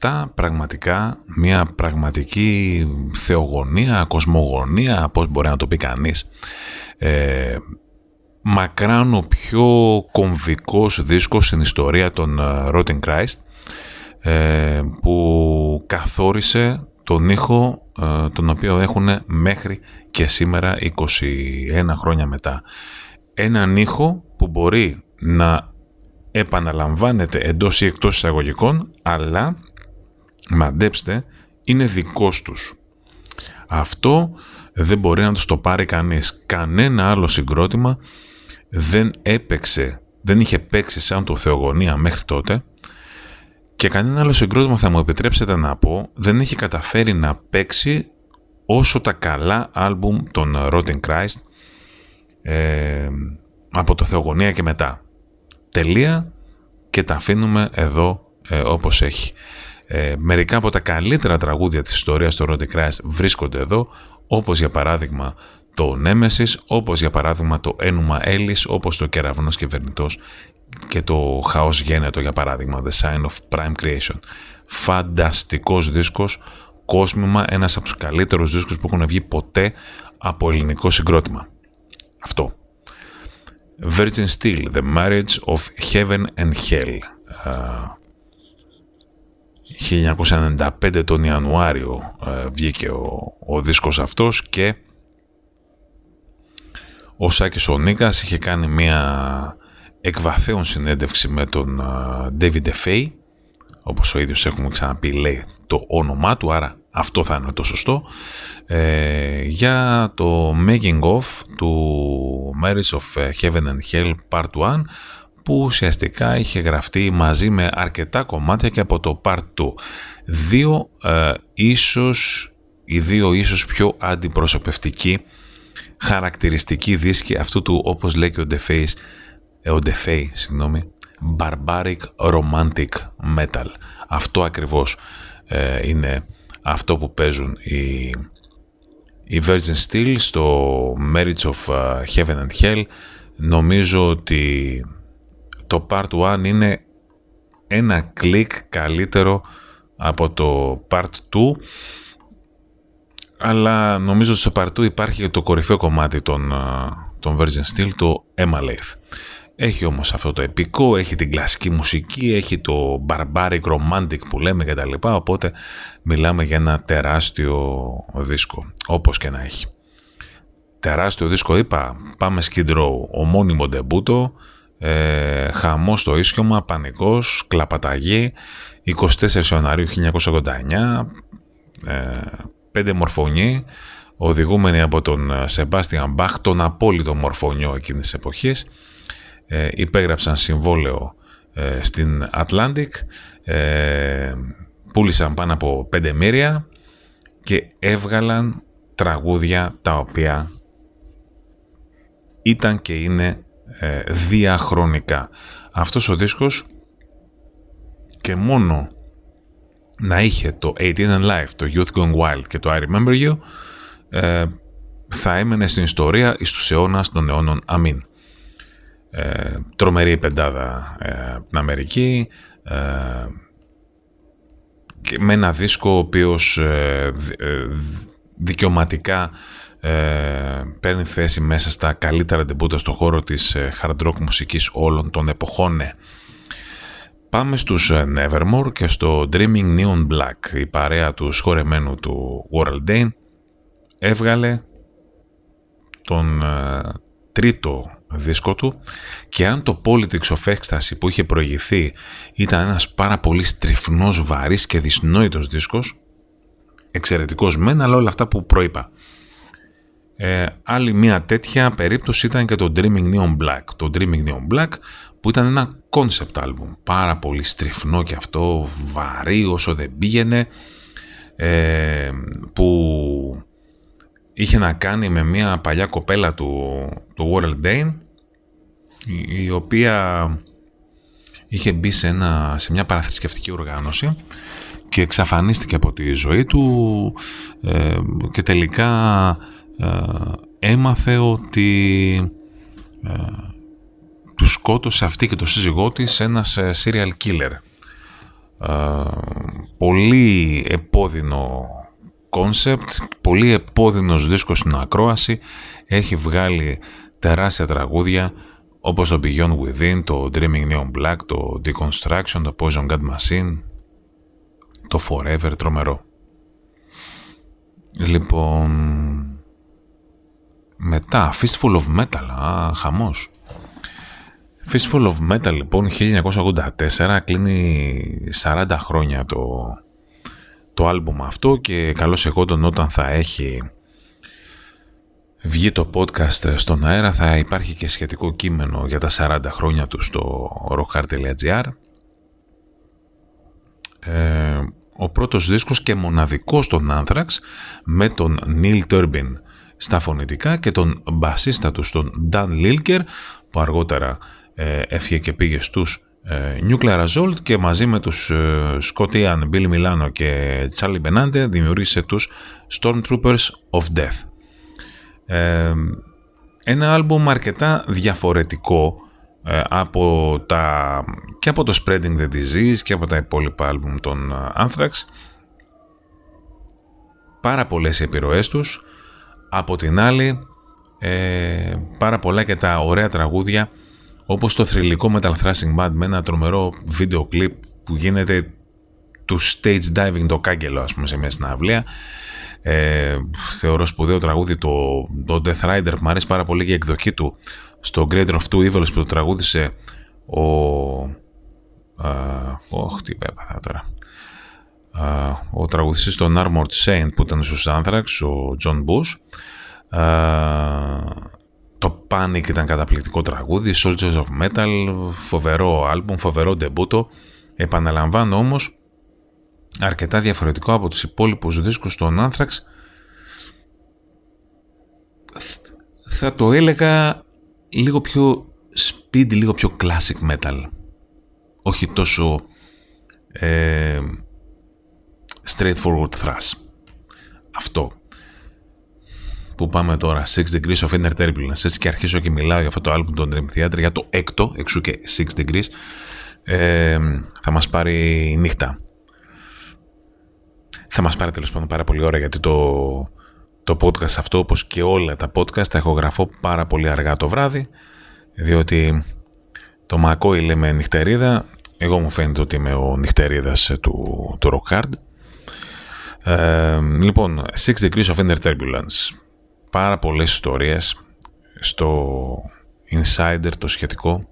2007 πραγματικά μια πραγματική θεογονία, κοσμογονία, πώς μπορεί να το πει κανείς. Ε, μακράν ο πιο κομβικός δίσκος στην ιστορία των ε, Rotten Christ ε, που καθόρισε τον ήχο ε, τον οποίο έχουν μέχρι και σήμερα 21 χρόνια μετά. Έναν ήχο που μπορεί να επαναλαμβάνεται εντός ή εκτός εισαγωγικών, αλλά μαντέψτε, είναι δικός τους. Αυτό δεν μπορεί να το πάρει κανείς. Κανένα άλλο συγκρότημα δεν έπαιξε, δεν είχε παίξει σαν το Θεογονία μέχρι τότε και κανένα άλλο συγκρότημα θα μου επιτρέψετε να πω δεν έχει καταφέρει να παίξει όσο τα καλά άλμπουμ των Rotten Christ ε, από το Θεογονία και μετά τελεία και τα αφήνουμε εδώ ε, όπως έχει. Ε, μερικά από τα καλύτερα τραγούδια της ιστορίας του Roddy Christ βρίσκονται εδώ, όπως για παράδειγμα το Nemesis, όπως για παράδειγμα το Ένουμα Έλλης, όπως το Κεραυνός Κυβερνητός και το Χαός Γένετο για παράδειγμα, The Sign of Prime Creation. Φανταστικός δίσκος, κόσμημα, ένας από τους καλύτερους δίσκους που έχουν βγει ποτέ από ελληνικό συγκρότημα. Αυτό. Virgin Steel, The Marriage of Heaven and Hell. 1995 τον Ιανουάριο βγήκε ο, ο δίσκος αυτός και ο Σάκης ο Νίκας είχε κάνει μια εκβαθέων συνέντευξη με τον David DeFay όπως ο ίδιος έχουμε ξαναπεί λέει το όνομά του άρα αυτό θα είναι το σωστό ε, για το making of του Marriage of Heaven and Hell Part 1 που ουσιαστικά είχε γραφτεί μαζί με αρκετά κομμάτια και από το Part 2. Δύο ε, ίσως, οι δύο ίσως πιο αντιπροσωπευτικοί χαρακτηριστικοί δίσκοι αυτού του όπως λέει και ο DeFace, ε, ο DeFay, συγγνώμη, barbaric romantic metal. Αυτό ακριβώς ε, είναι αυτό που παίζουν οι, οι Virgin Steel στο Marriage of ε, Heaven and Hell. Νομίζω ότι το Part 1 είναι ένα κλικ καλύτερο από το Part 2 αλλά νομίζω ότι στο Part 2 υπάρχει το κορυφαίο κομμάτι των, ε, των Virgin Steel, το Emalith. Έχει όμως αυτό το επικό, έχει την κλασική μουσική, έχει το barbaric romantic που λέμε και τα λοιπά, οπότε μιλάμε για ένα τεράστιο δίσκο, όπως και να έχει. Τεράστιο δίσκο είπα, πάμε Skid Row, ομώνυμο ντεμπούτο, ε, χαμός στο ίσιωμα, πανικός, κλαπαταγή, 24 Ιανουαρίου 1989, ε, πέντε μορφωνοί, οδηγούμενοι από τον Σεμπάστιαν Μπαχ, τον απόλυτο μορφωνιό εκείνης της εποχής, ε, υπέγραψαν συμβόλαιο ε, στην Atlantic, ε, πούλησαν πάνω από 5 μύρια και έβγαλαν τραγούδια τα οποία ήταν και είναι ε, διαχρονικά. Αυτός ο δίσκος και μόνο να είχε το 18 and Life, το Youth Gone Wild και το I Remember You ε, θα έμενε στην ιστορία εις τους αιώνας των αιώνων αμήν. Ε, τρομερή πεντάδα ε, την Αμερική ε, και με ένα δίσκο ο οποίος ε, ε, δικαιωματικά παίρνει θέση μέσα στα καλύτερα ντεμπούτα στο χώρο της hard rock μουσικής όλων των εποχών. Πάμε στους Nevermore και στο Dreaming Neon Black, η παρέα του σχορεμένου του World Dane έβγαλε τον τρίτο δίσκο του και αν το Politics of Ecstasy που είχε προηγηθεί ήταν ένας πάρα πολύ στριφνός, βαρύς και δυσνόητος δίσκος εξαιρετικός μεν αλλά όλα αυτά που προείπα. Ε, άλλη μια τέτοια περίπτωση ήταν και το Dreaming Neon Black. Το Dreaming Neon Black που ήταν ένα concept album πάρα πολύ στριφνό και αυτό βαρύ όσο δεν πήγαινε ε, που είχε να κάνει με μια παλιά κοπέλα του, του World Dane η οποία είχε μπει σε, ένα, σε μια παραθρησκευτική οργάνωση και εξαφανίστηκε από τη ζωή του ε, και τελικά ε, έμαθε ότι ε, του σκότωσε αυτή και το σύζυγό της ένας ε, serial killer. πολύ επώδυνο concept, πολύ επώδυνος δίσκος στην ακρόαση, έχει βγάλει τεράστια τραγούδια όπως το Beyond Within, το Dreaming Neon Black, το Deconstruction, το Poison God Machine, το Forever, τρομερό. Λοιπόν, μετά, Fistful of Metal, α, χαμός. Fistful of Metal, λοιπόν, 1984, κλείνει 40 χρόνια το, το άλμπουμ αυτό και καλώς εγώ τον όταν θα έχει βγει το podcast στον αέρα θα υπάρχει και σχετικό κείμενο για τα 40 χρόνια του στο rockhard.gr ε, ο πρώτος δίσκος και μοναδικός των Anthrax με τον Neil Turbin στα φωνητικά και τον μπασίστα του τον Dan Lilker που αργότερα ε, έφυγε και πήγε στους ε, Nuclear Assault και μαζί με τους ε, Scott Ian, Billy Milano και Charlie Benante δημιούργησε τους Stormtroopers of Death. Ένα άλμπουμ αρκετά διαφορετικό ε, από τα, και από το Spreading the Disease και από τα υπόλοιπα άλμπουμ των ε, Anthrax. Πάρα πολλές επιρροές τους. Από την άλλη ε, πάρα πολλά και τα ωραία τραγούδια όπως το θρηλυκό Metal Thrashing Band με ένα τρομερό βίντεο κλιπ που γίνεται του stage diving το κάγκελο ας πούμε σε μια συναυλία. Ε, θεωρώ σπουδαίο τραγούδι το, το Death Rider. Που μου αρέσει πάρα πολύ και η εκδοχή του στο Greater of Two Evils που το τραγούδισε ο όχι τι έπαθα τώρα. Α, ο τραγουδιστής των Armored Saint που ήταν στους Anthrax ο John Bush το Panic ήταν καταπληκτικό τραγούδι Soldiers of Metal φοβερό άλμπουμ, φοβερό ντεμπούτο. Επαναλαμβάνω όμως αρκετά διαφορετικό από τους υπόλοιπους δίσκους των Anthrax. Θα το έλεγα λίγο πιο speed, λίγο πιο classic metal. Όχι τόσο ε, straightforward thrash. Αυτό που πάμε τώρα, 6 Degrees of Inner Turbulence, έτσι και αρχίσω και μιλάω για αυτό το album των Dream Theater, για το έκτο, εξού και 6 Degrees, ε, θα μας πάρει νύχτα. Θα μας πάρει τέλος πάντων πάρα πολύ ώρα γιατί το, το podcast αυτό όπως και όλα τα podcast τα έχω γραφώ πάρα πολύ αργά το βράδυ διότι το Μακόι λέμε νυχτερίδα. Εγώ μου φαίνεται ότι είμαι ο νυχτερίδας του, του Rock Hard. Ε, λοιπόν, 6 Degrees of Inner Turbulence πάρα πολλές ιστορίες στο Insider το σχετικό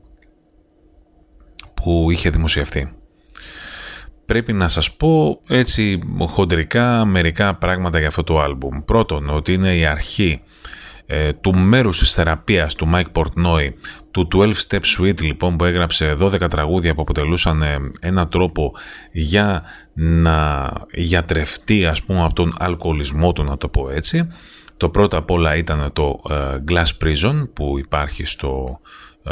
που είχε δημοσιευτεί πρέπει να σας πω έτσι χοντρικά μερικά πράγματα για αυτό το άλμπουμ. Πρώτον, ότι είναι η αρχή ε, του μέρους της θεραπείας του Mike Portnoy, του 12 Step Suite λοιπόν που έγραψε 12 τραγούδια που αποτελούσαν ε, ένα τρόπο για να γιατρευτεί ας πούμε από τον αλκοολισμό του να το πω έτσι. Το πρώτο απ' όλα ήταν το ε, Glass Prison που υπάρχει στο 6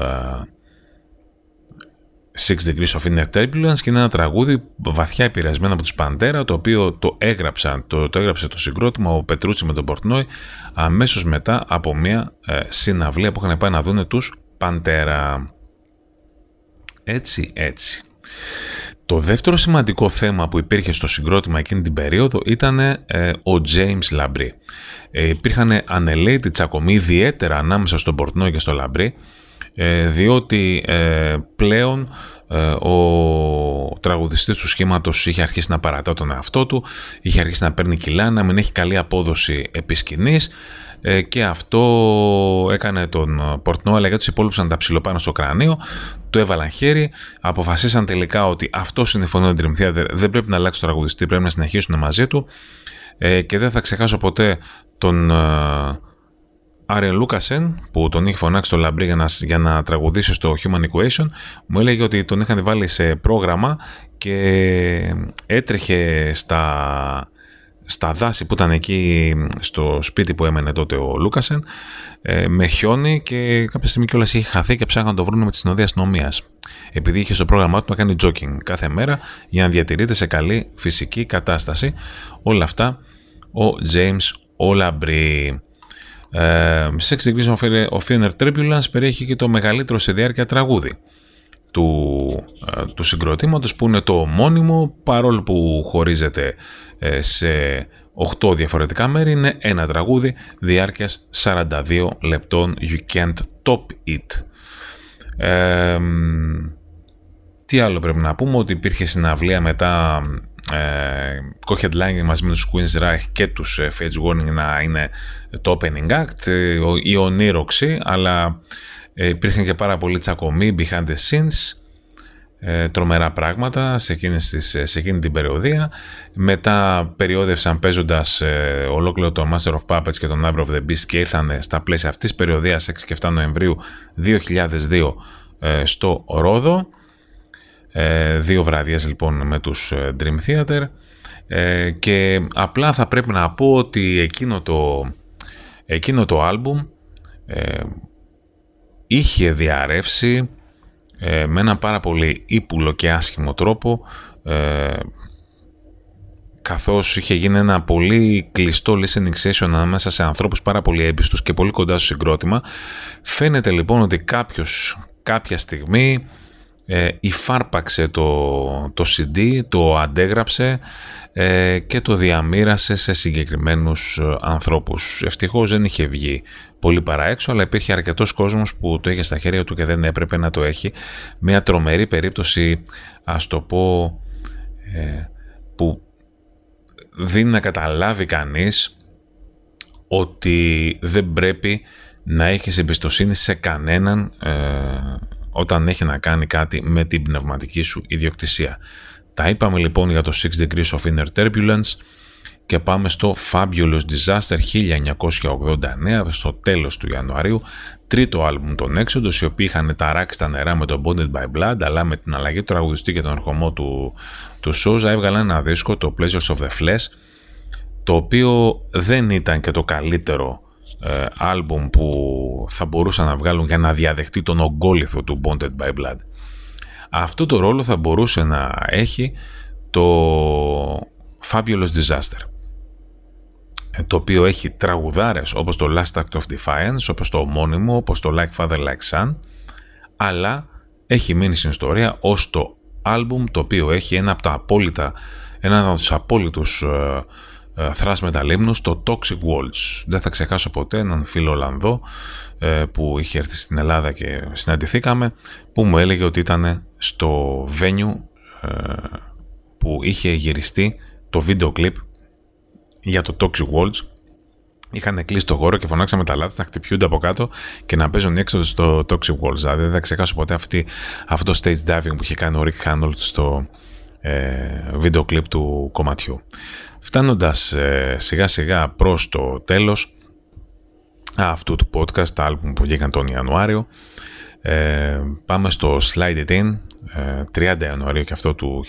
Degrees of Inner Turbulence και είναι ένα τραγούδι βαθιά επηρεασμένο από τους Παντέρα το οποίο το, έγραψαν, το, το έγραψε το συγκρότημα ο Πετρούτσι με τον Πορτνόη αμέσως μετά από μια ε, συναυλία που είχαν πάει να δούνε τους Παντέρα. Έτσι, έτσι. Το δεύτερο σημαντικό θέμα που υπήρχε στο συγκρότημα εκείνη την περίοδο ήταν ε, ο James Labrie. Ε, υπήρχαν ανελαίτη τσακωμοί ιδιαίτερα ανάμεσα στον Πορτνόη και στο Λαμπρί ε, διότι ε, πλέον ε, ο τραγουδιστής του σχήματος είχε αρχίσει να παρατά τον εαυτό του, είχε αρχίσει να παίρνει κιλά, να μην έχει καλή απόδοση επί σκηνής, και αυτό έκανε τον Πορτνό, αλλά για τους υπόλοιπους να τα ψηλοπάνω στο κρανίο, του έβαλαν χέρι, αποφασίσαν τελικά ότι αυτό είναι η φωνή του Dream Theater, δεν πρέπει να αλλάξει το τραγουδιστή, πρέπει να συνεχίσουν μαζί του. Και δεν θα ξεχάσω ποτέ τον Άρεν Λούκασεν, που τον είχε φωνάξει το Λαμπρί για να, για να τραγουδήσει στο Human Equation, μου έλεγε ότι τον είχαν βάλει σε πρόγραμμα και έτρεχε στα, στα δάση που ήταν εκεί στο σπίτι που έμενε τότε ο Λούκασεν ε, με χιόνι και κάποια στιγμή κιόλας είχε χαθεί και ψάχναν να το βρουν με τη συνοδεία αστυνομίας. Επειδή είχε στο πρόγραμμά του να κάνει jogging κάθε μέρα για να διατηρείται σε καλή φυσική κατάσταση. Όλα αυτά ο James Ολαμπρί. Ε, Sex Degrees of Inner Turbulence περιέχει και το μεγαλύτερο σε διάρκεια τραγούδι του, ε, του συγκροτήματος που είναι το ομώνυμο παρόλο που χωρίζεται ε, σε 8 διαφορετικά μέρη είναι ένα τραγούδι διάρκειας 42 λεπτών You Can't Top It. Ε, τι άλλο πρέπει να πούμε ότι υπήρχε συναυλία μετά ε, co-headlining μαζί με τους Queen's Reich και τους ε, Fates Warning να είναι το opening act, ε, η ονείροξη, αλλά ε, υπήρχαν και πάρα πολλοί τσακωμοί behind the scenes, ε, τρομερά πράγματα σε εκείνη, τις, σε εκείνη την περιοδία. Μετά περιόδευσαν παίζοντας ε, ολόκληρο το Master of Puppets και τον Number of the Beast και ήρθαν στα πλαίσια αυτής της περιοδίας 6 και 7 Νοεμβρίου 2002 στο Ρόδο ε, δύο βραδιές λοιπόν με τους ε, Dream Theater ε, και απλά θα πρέπει να πω ότι εκείνο το, εκείνο το άλμπουμ είχε διαρρεύσει με ένα πάρα πολύ ύπουλο και άσχημο τρόπο καθώς είχε γίνει ένα πολύ κλειστό listening session ανάμεσα σε ανθρώπους πάρα πολύ έμπιστους και πολύ κοντά στο συγκρότημα. Φαίνεται λοιπόν ότι κάποιος κάποια στιγμή ε, υφάρπαξε το, το CD, το αντέγραψε ε, και το διαμήρασε σε συγκεκριμένους ε, ανθρώπους. Ευτυχώς δεν είχε βγει πολύ παραέξω, αλλά υπήρχε αρκετός κόσμος που το είχε στα χέρια του και δεν έπρεπε να το έχει. Μια τρομερή περίπτωση, ας το πω, ε, που δίνει να καταλάβει κανείς ότι δεν πρέπει να έχεις εμπιστοσύνη σε κανέναν όταν έχει να κάνει κάτι με την πνευματική σου ιδιοκτησία. Τα είπαμε λοιπόν για το 6 Degrees of Inner Turbulence και πάμε στο Fabulous Disaster 1989 στο τέλος του Ιανουαρίου τρίτο άλμπουμ των Exodus οι οποίοι είχαν ταράξει τα νερά με το Bonded by Blood αλλά με την αλλαγή του τραγουδιστή και τον ερχομό του, του Sousa έβγαλαν ένα δίσκο το Pleasures of the Flesh το οποίο δεν ήταν και το καλύτερο ε, άλμπουμ που θα μπορούσαν να βγάλουν για να διαδεχτεί τον ογκόλυθο του Bonded by Blood. Αυτό το ρόλο θα μπορούσε να έχει το Fabulous Disaster ε, το οποίο έχει τραγουδάρες όπως το Last Act of Defiance, όπως το ομώνυμο, όπως το Like Father Like Son, αλλά έχει μείνει στην ιστορία ως το άλμπουμ το οποίο έχει ένα από τα απόλυτα, ένα από τους απόλυτους ε, ε, thrash μεταλλήμνους, το Toxic Waltz. Δεν θα ξεχάσω ποτέ έναν φίλο Ολλανδό ε, που είχε έρθει στην Ελλάδα και συναντηθήκαμε, που μου έλεγε ότι ήταν στο venue ε, που είχε γυριστεί το βίντεο κλιπ για το Toxic Waltz είχαν κλείσει το χώρο και φωνάξαμε τα λάθη να χτυπιούνται από κάτω και να παίζουν έξω στο Toxic Walls. Δηλαδή δεν θα ξεχάσω ποτέ αυτή, αυτό το stage diving που είχε κάνει ο Rick Hanold στο ε, βίντεο κλιπ του κομματιού. Φτάνοντας ε, σιγά σιγά προς το τέλος αυτού του podcast, τα άλμπουμ που βγήκαν τον Ιανουάριο, ε, πάμε στο Slide It In, 30 ε, Ιανουαρίου και αυτό του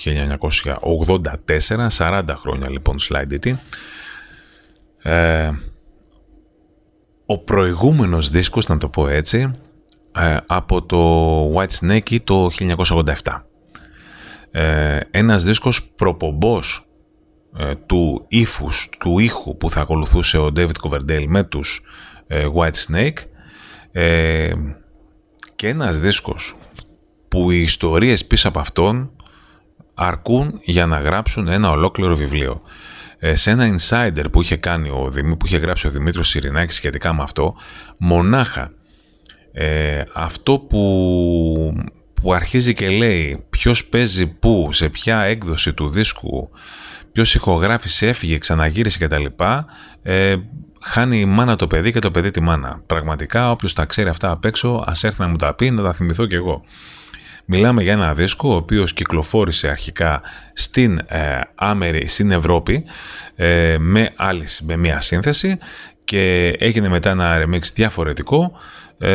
1984, 40 χρόνια λοιπόν Slide It In. Ε, ο προηγούμενος δίσκος, να το πω έτσι, ε, από το White Snake το 1987. Ε, ένας δίσκος προπομπός ε, του ύφους, του ήχου που θα ακολουθούσε ο David Coverdale με τους ε, White Snake ε, και ένας δίσκος που οι ιστορίες πίσω από αυτόν αρκούν για να γράψουν ένα ολόκληρο βιβλίο. Ε, σε ένα insider που είχε, κάνει ο, που είχε γράψει ο Δημήτρης Σιρινάκης σχετικά με αυτό, μονάχα ε, αυτό που, που αρχίζει και λέει ποιος παίζει πού, σε ποια έκδοση του δίσκου, ποιος ηχογράφησε, έφυγε, ξαναγύρισε κτλ. Ε, χάνει η μάνα το παιδί και το παιδί τη μάνα. Πραγματικά όποιος τα ξέρει αυτά απ' έξω ας έρθει να μου τα πει να τα θυμηθώ κι εγώ. Μιλάμε για ένα δίσκο ο οποίος κυκλοφόρησε αρχικά στην, ε, Άμερη, στην Ευρώπη ε, με, άλλης, με μία σύνθεση και έγινε μετά ένα remix διαφορετικό ε,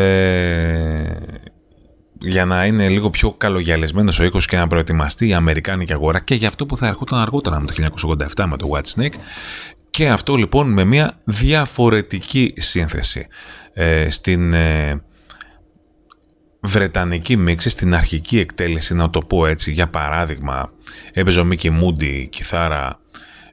για να είναι λίγο πιο καλογιαλισμένος ο ήχος και να προετοιμαστεί η Αμερικάνικη αγορά και για αυτό που θα ερχόταν αργότερα με το 1987 με το Whitesnake και αυτό λοιπόν με μια διαφορετική σύνθεση. Ε, στην ε, βρετανική μίξη στην αρχική εκτέλεση, να το πω έτσι, για παράδειγμα, έπαιζε ο Micky Moody κιθάρα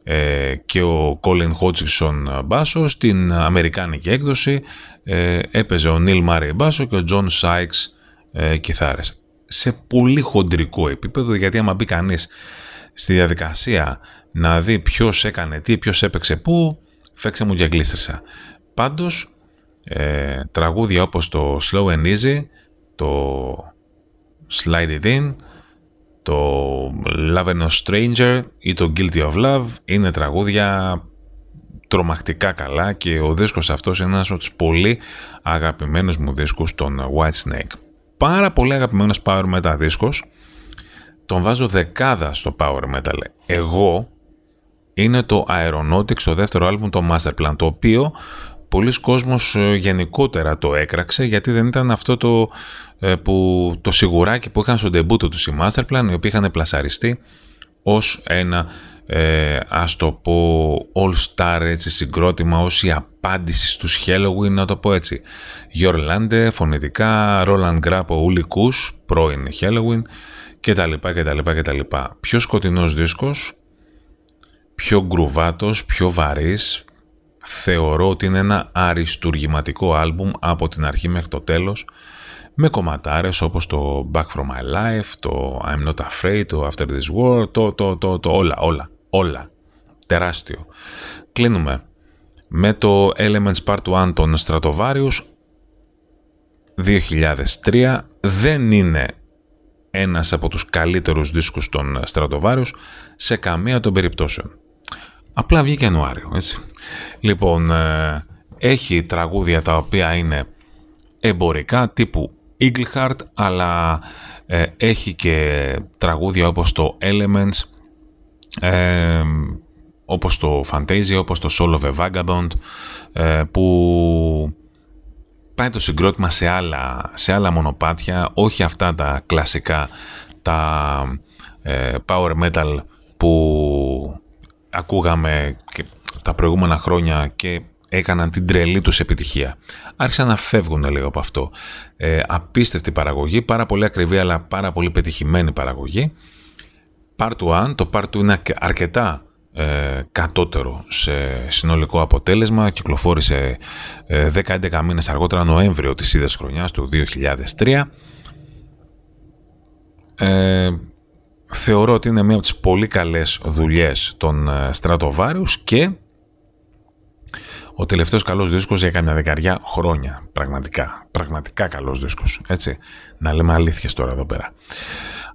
ε, και ο Colin Hodgkinson μπάσο, στην αμερικάνικη έκδοση ε, έπαιζε ο Neil Murray μπάσο και ο John Sykes ε, κιθάρες. Σε πολύ χοντρικό επίπεδο, γιατί άμα μπει κανείς στη διαδικασία να δει ποιος έκανε τι, ποιος έπαιξε πού, φέξε μου για γλίστρισα. Πάντως, ε, τραγούδια όπως το Slow and Easy το Slide It In, το Love and No Stranger ή το Guilty of Love είναι τραγούδια τρομακτικά καλά και ο δίσκος αυτός είναι ένας από τους πολύ αγαπημένους μου δίσκους των White Snake. Πάρα πολύ αγαπημένος power metal δίσκος, τον βάζω δεκάδα στο power metal. Εγώ είναι το Aeronautics, το δεύτερο άλμπουμ, το Masterplan, το οποίο πολλοί κόσμος ε, γενικότερα το έκραξε γιατί δεν ήταν αυτό το, ε, που, το σιγουράκι που είχαν στο ντεμπούτο τους η Masterplan οι οποίοι είχαν πλασαριστεί ως ένα ε, ας το πω all star έτσι, συγκρότημα ως η απάντηση στους Halloween να το πω έτσι. Γιορλάντε, φωνητικά, Roland Grapp, ο Ουλικούς, πρώην Halloween και τα λοιπά και τα λοιπά και τα λοιπά. Πιο σκοτεινός δίσκος, πιο γκρουβάτος, πιο βαρύς, θεωρώ ότι είναι ένα αριστουργηματικό άλμπουμ από την αρχή μέχρι το τέλος με κομματάρες όπως το Back From My Life, το I'm Not Afraid, το After This War, το, το, το, το όλα, όλα, όλα. Τεράστιο. Κλείνουμε με το Elements Part 1 των Stratovarius 2003. Δεν είναι ένας από τους καλύτερους δίσκους των Stratovarius σε καμία των περιπτώσεων. Απλά βγήκε Ιανουάριο, έτσι. Λοιπόν, ε, έχει τραγούδια τα οποία είναι εμπορικά τύπου Eagle Heart, αλλά ε, έχει και τραγούδια όπως το Elements, ε, όπως το Fantasia, όπως το Soul of a Vagabond, που πάει το συγκρότημα σε άλλα, σε άλλα μονοπάτια, όχι αυτά τα κλασικά, τα power metal που ακούγαμε τα προηγούμενα χρόνια και έκαναν την τρελή τους επιτυχία. Άρχισαν να φεύγουν λίγο από αυτό. Ε, απίστευτη παραγωγή, πάρα πολύ ακριβή αλλά πάρα πολύ πετυχημένη παραγωγή. Part 1, το Part 2 είναι αρκετά ε, κατώτερο σε συνολικό αποτέλεσμα. Κυκλοφόρησε ε, 10-11 μήνες αργότερα, Νοέμβριο της ίδιας χρονιάς του 2003. Ε, θεωρώ ότι είναι μία από τις πολύ καλές δουλειές των ε, Stratovarius και ο τελευταίος καλός δίσκος για κάμια δεκαριά χρόνια. Πραγματικά, πραγματικά καλός δίσκος. Έτσι, να λέμε αλήθειες τώρα εδώ πέρα.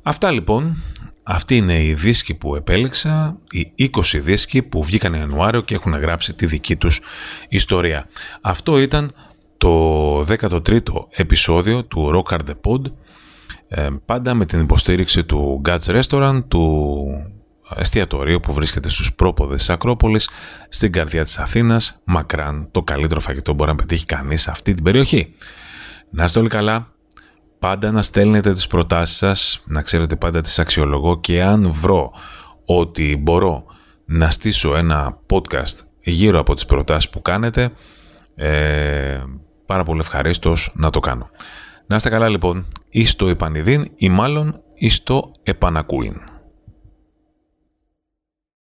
Αυτά λοιπόν, αυτή είναι η δίσκοι που επέλεξα, οι 20 δίσκοι που βγήκαν Ιανουάριο και έχουν γράψει τη δική τους ιστορία. Αυτό ήταν το 13ο επεισόδιο του Rock Hard The Pod, ε, πάντα με την υποστήριξη του Guts Restaurant, του εστιατορίου που βρίσκεται στους πρόποδες της Ακρόπολης, στην καρδιά της Αθήνας, μακράν το καλύτερο φαγητό μπορεί να πετύχει κανείς σε αυτή την περιοχή. Να είστε όλοι καλά, πάντα να στέλνετε τις προτάσεις σας, να ξέρετε πάντα τις αξιολογώ και αν βρω ότι μπορώ να στήσω ένα podcast γύρω από τις προτάσεις που κάνετε, ε, πάρα πολύ ευχαρίστως να το κάνω. Να είστε καλά λοιπόν, ή στο επανειδήν ή μάλλον ή στο επανακούειν.